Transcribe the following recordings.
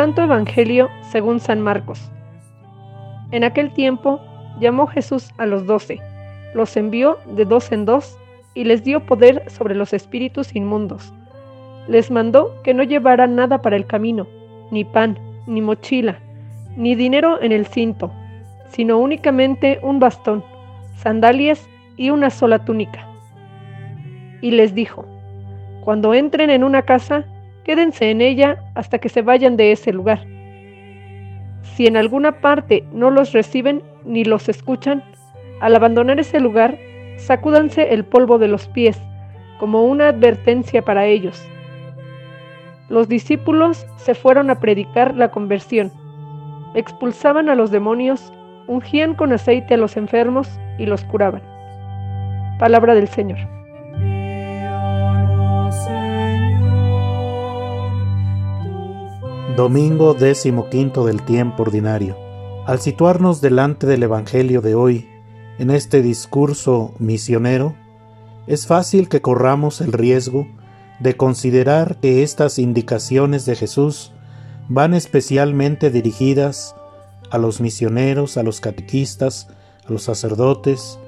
Santo Evangelio según San Marcos. En aquel tiempo llamó Jesús a los doce, los envió de dos en dos y les dio poder sobre los espíritus inmundos. Les mandó que no llevaran nada para el camino, ni pan, ni mochila, ni dinero en el cinto, sino únicamente un bastón, sandalias y una sola túnica. Y les dijo, cuando entren en una casa, quédense en ella hasta que se vayan de ese lugar. Si en alguna parte no los reciben ni los escuchan, al abandonar ese lugar, sacúdanse el polvo de los pies, como una advertencia para ellos. Los discípulos se fueron a predicar la conversión, expulsaban a los demonios, ungían con aceite a los enfermos y los curaban. Palabra del Señor. Domingo quinto del tiempo ordinario. Al situarnos delante del Evangelio de hoy, en este discurso misionero, es fácil que corramos el riesgo de considerar que estas indicaciones de Jesús van especialmente dirigidas a los misioneros, a los catequistas, a los sacerdotes,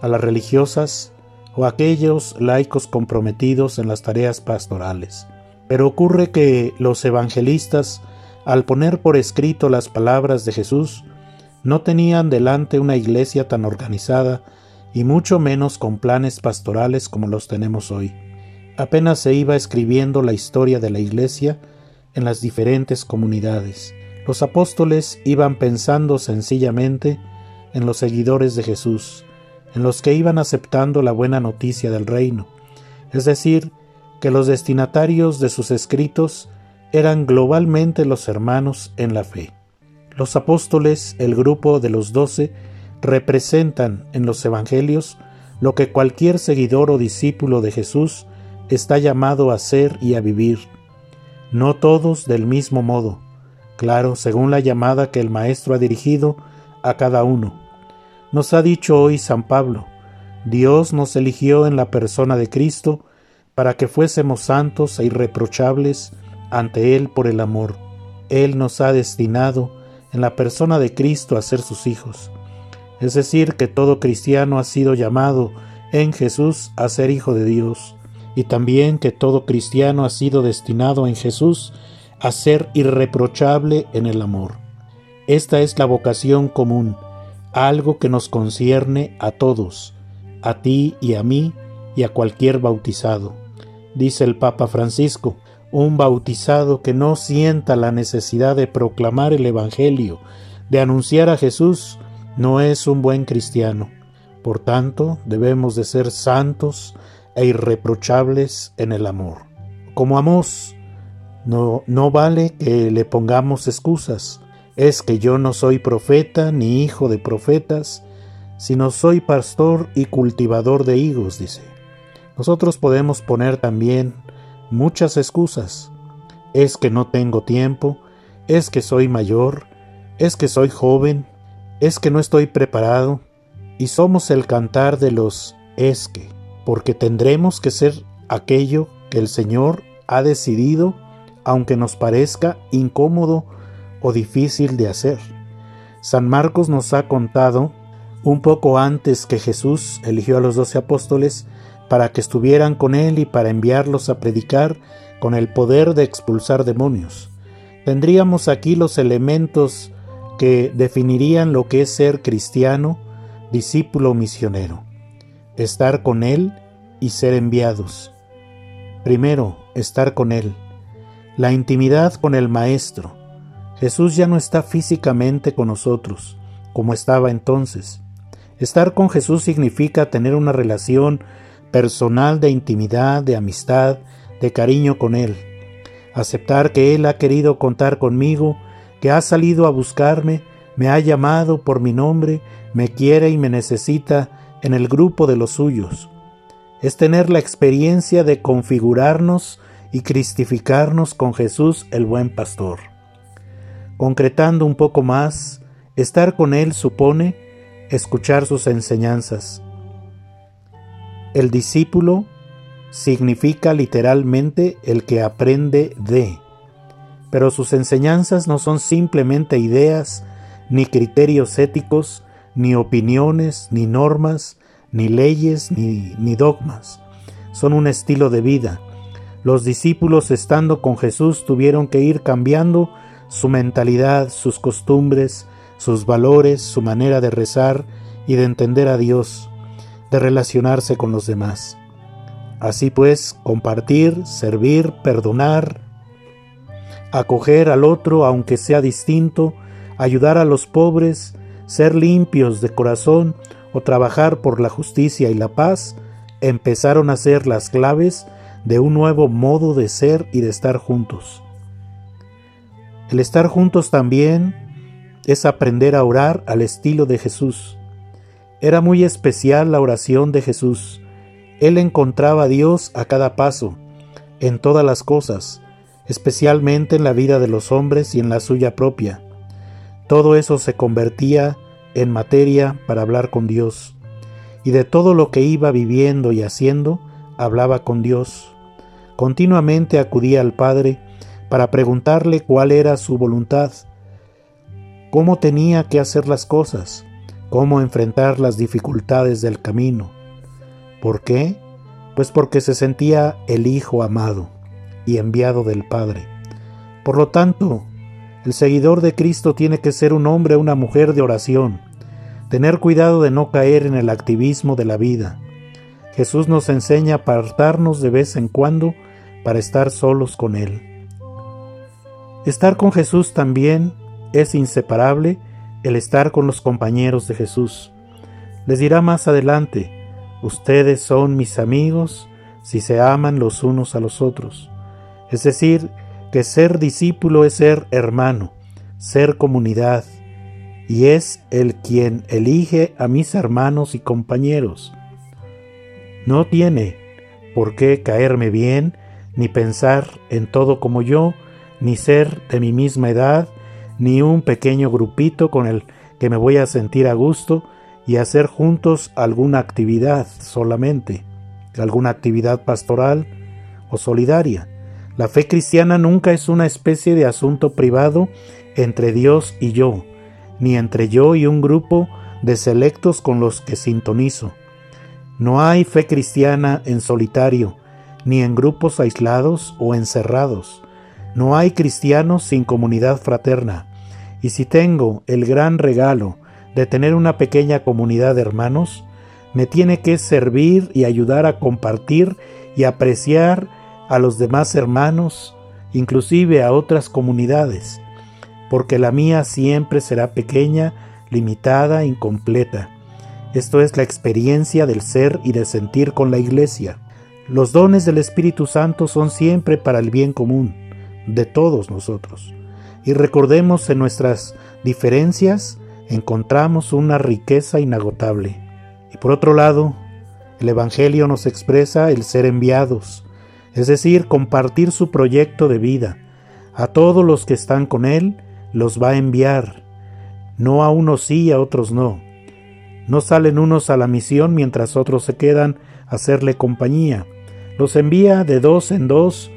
a las religiosas o a aquellos laicos comprometidos en las tareas pastorales. Pero ocurre que los evangelistas, al poner por escrito las palabras de Jesús, no tenían delante una iglesia tan organizada y mucho menos con planes pastorales como los tenemos hoy. Apenas se iba escribiendo la historia de la iglesia en las diferentes comunidades. Los apóstoles iban pensando sencillamente en los seguidores de Jesús, en los que iban aceptando la buena noticia del reino, es decir, que los destinatarios de sus escritos eran globalmente los hermanos en la fe. Los apóstoles, el grupo de los doce, representan en los evangelios lo que cualquier seguidor o discípulo de Jesús está llamado a ser y a vivir. No todos del mismo modo, claro, según la llamada que el Maestro ha dirigido a cada uno. Nos ha dicho hoy San Pablo, Dios nos eligió en la persona de Cristo para que fuésemos santos e irreprochables ante Él por el amor. Él nos ha destinado en la persona de Cristo a ser sus hijos. Es decir, que todo cristiano ha sido llamado en Jesús a ser hijo de Dios, y también que todo cristiano ha sido destinado en Jesús a ser irreprochable en el amor. Esta es la vocación común, algo que nos concierne a todos, a ti y a mí y a cualquier bautizado dice el Papa Francisco, un bautizado que no sienta la necesidad de proclamar el Evangelio, de anunciar a Jesús, no es un buen cristiano. Por tanto, debemos de ser santos e irreprochables en el amor. Como amos, no, no vale que le pongamos excusas. Es que yo no soy profeta ni hijo de profetas, sino soy pastor y cultivador de higos, dice. Nosotros podemos poner también muchas excusas. Es que no tengo tiempo, es que soy mayor, es que soy joven, es que no estoy preparado, y somos el cantar de los es que, porque tendremos que ser aquello que el Señor ha decidido, aunque nos parezca incómodo o difícil de hacer. San Marcos nos ha contado, un poco antes que Jesús eligió a los doce apóstoles, para que estuvieran con él y para enviarlos a predicar con el poder de expulsar demonios. Tendríamos aquí los elementos que definirían lo que es ser cristiano, discípulo misionero. Estar con Él y ser enviados. Primero, estar con Él. La intimidad con el Maestro. Jesús ya no está físicamente con nosotros, como estaba entonces. Estar con Jesús significa tener una relación personal de intimidad, de amistad, de cariño con Él. Aceptar que Él ha querido contar conmigo, que ha salido a buscarme, me ha llamado por mi nombre, me quiere y me necesita en el grupo de los suyos. Es tener la experiencia de configurarnos y cristificarnos con Jesús el buen pastor. Concretando un poco más, estar con Él supone escuchar sus enseñanzas, el discípulo significa literalmente el que aprende de. pero sus enseñanzas no son simplemente ideas, ni criterios éticos, ni opiniones, ni normas, ni leyes, ni, dogmas. Son un estilo de vida. Los discípulos estando con Jesús tuvieron que ir cambiando su mentalidad, sus costumbres, sus valores, su manera de rezar y de entender a Dios, de relacionarse con los demás. Así pues, compartir, servir, perdonar, acoger al otro aunque sea distinto, ayudar a los pobres, ser limpios de corazón o trabajar por la justicia y la paz, empezaron a ser las claves de un nuevo modo de ser y de estar juntos. El estar juntos también es aprender a orar al estilo de Jesús. Era muy especial la oración de Jesús. Él encontraba a Dios a cada paso, en todas las cosas, especialmente en la vida de los hombres y en la suya propia. Todo eso se convertía en materia para hablar con Dios, y de todo lo que iba viviendo y haciendo, hablaba con Dios. Continuamente acudía al Padre para preguntarle cuál era su voluntad, cómo tenía que hacer las cosas, cómo enfrentar las dificultades del camino. ¿Por qué? Pues porque se sentía el Hijo amado y enviado del Padre. Por lo tanto, el seguidor de Cristo tiene que ser un hombre o una mujer de oración, tener cuidado de no caer en el activismo de la vida. Jesús nos enseña a apartarnos de vez en cuando para estar solos con Él. Estar con Jesús también es inseparable el estar con los compañeros de Jesús. Les dirá más adelante, Ustedes son mis amigos si se aman los unos a los otros. Es decir, que ser discípulo es ser hermano, ser comunidad, y es el quien elige a mis hermanos y compañeros. No tiene por qué caerme bien, ni pensar en todo como yo, ni ser de mi misma edad, ni un pequeño grupito con el que me voy a sentir a gusto, y hacer juntos alguna actividad solamente, alguna actividad pastoral o solidaria. La fe cristiana nunca es una especie de asunto privado entre Dios y yo, ni entre yo y un grupo de selectos con los que sintonizo. No hay fe cristiana en solitario, ni en grupos aislados o encerrados. No hay cristianos sin comunidad fraterna. Y si tengo el gran regalo de tener una pequeña comunidad de hermanos, me tiene que servir y ayudar a compartir y apreciar a los demás hermanos, inclusive a otras comunidades, porque la mía siempre será pequeña, limitada, incompleta. Esto es la experiencia del ser y de sentir con la Iglesia. Los dones del Espíritu Santo son siempre para el bien común de todos nosotros. Y recordemos en nuestras diferencias encontramos una riqueza inagotable. Y por otro lado, el Evangelio nos expresa el ser enviados, es decir, compartir su proyecto de vida. A todos los que están con Él los va a enviar, no a unos sí y a otros no. No salen unos a la misión mientras otros se quedan a hacerle compañía. Los envía de dos en dos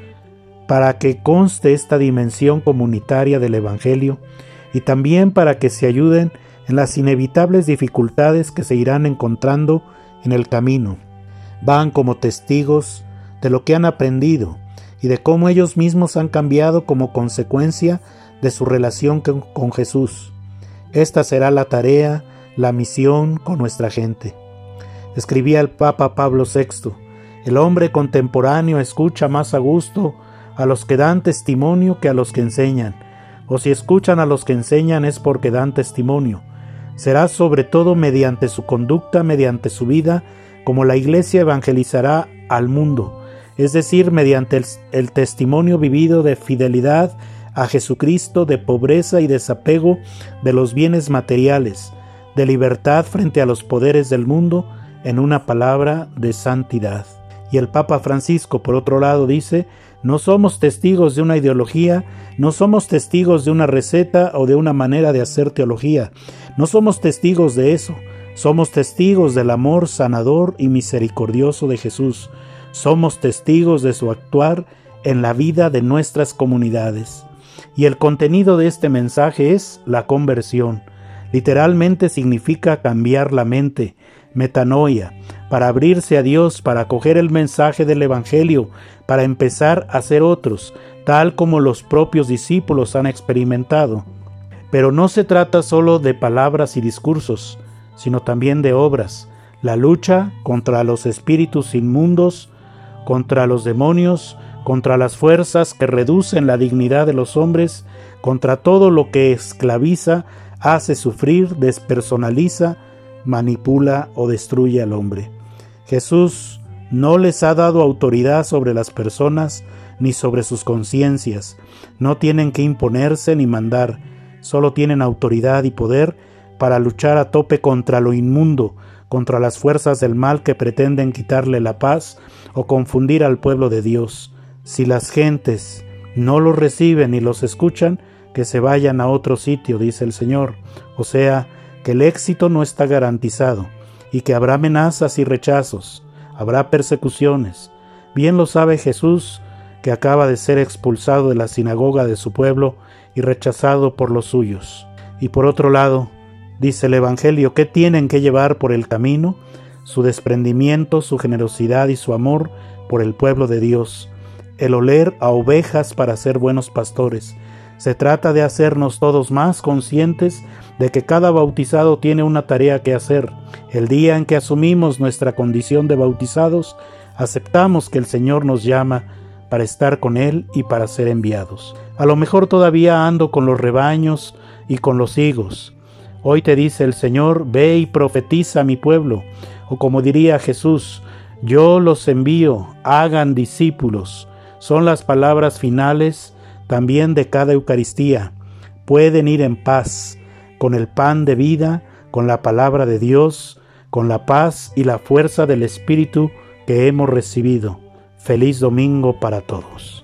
para que conste esta dimensión comunitaria del Evangelio y también para que se ayuden en las inevitables dificultades que se irán encontrando en el camino. Van como testigos de lo que han aprendido y de cómo ellos mismos han cambiado como consecuencia de su relación con Jesús. Esta será la tarea, la misión con nuestra gente. Escribía el Papa Pablo VI, el hombre contemporáneo escucha más a gusto a los que dan testimonio que a los que enseñan, o si escuchan a los que enseñan es porque dan testimonio, será sobre todo mediante su conducta, mediante su vida, como la Iglesia evangelizará al mundo, es decir, mediante el, testimonio vivido de fidelidad a Jesucristo, de pobreza y desapego de los bienes materiales, de libertad frente a los poderes del mundo, en una palabra de santidad. Y el Papa Francisco, por otro lado, dice, no somos testigos de una ideología, no somos testigos de una receta o de una manera de hacer teología, no somos testigos de eso, somos testigos del amor sanador y misericordioso de Jesús, somos testigos de su actuar en la vida de nuestras comunidades. Y el contenido de este mensaje es la conversión. Literalmente significa cambiar la mente, metanoia, para abrirse a Dios, para acoger el mensaje del Evangelio, para empezar a ser otros, tal como los propios discípulos han experimentado. Pero no se trata solo de palabras y discursos, sino también de obras, la lucha contra los espíritus inmundos, contra los demonios, contra las fuerzas que reducen la dignidad de los hombres, contra todo lo que esclaviza, hace sufrir, despersonaliza, manipula o destruye al hombre. Jesús no les ha dado autoridad sobre las personas ni sobre sus conciencias, no tienen que imponerse ni mandar, solo tienen autoridad y poder para luchar a tope contra lo inmundo, contra las fuerzas del mal que pretenden quitarle la paz o confundir al pueblo de Dios. Si las gentes no los reciben y los escuchan, que se vayan a otro sitio, dice el Señor. O sea, que el éxito no está garantizado y que habrá amenazas y rechazos, habrá persecuciones. Bien lo sabe Jesús, que acaba de ser expulsado de la sinagoga de su pueblo y rechazado por los suyos. Y por otro lado, dice el Evangelio, ¿qué tienen que llevar por el camino? Su desprendimiento, su generosidad y su amor por el pueblo de Dios el oler a ovejas para ser buenos pastores. Se trata de hacernos todos más conscientes de que cada bautizado tiene una tarea que hacer. El día en que asumimos nuestra condición de bautizados, aceptamos que el Señor nos llama para estar con Él y para ser enviados. A lo mejor todavía ando con los rebaños y con los higos. Hoy te dice el Señor, ve y profetiza a mi pueblo. O como diría Jesús, yo los envío, hagan discípulos son las palabras finales también de cada Eucaristía. Pueden ir en paz, con el pan de vida, con la palabra de Dios, con la paz y la fuerza del Espíritu que hemos recibido. Feliz domingo para todos.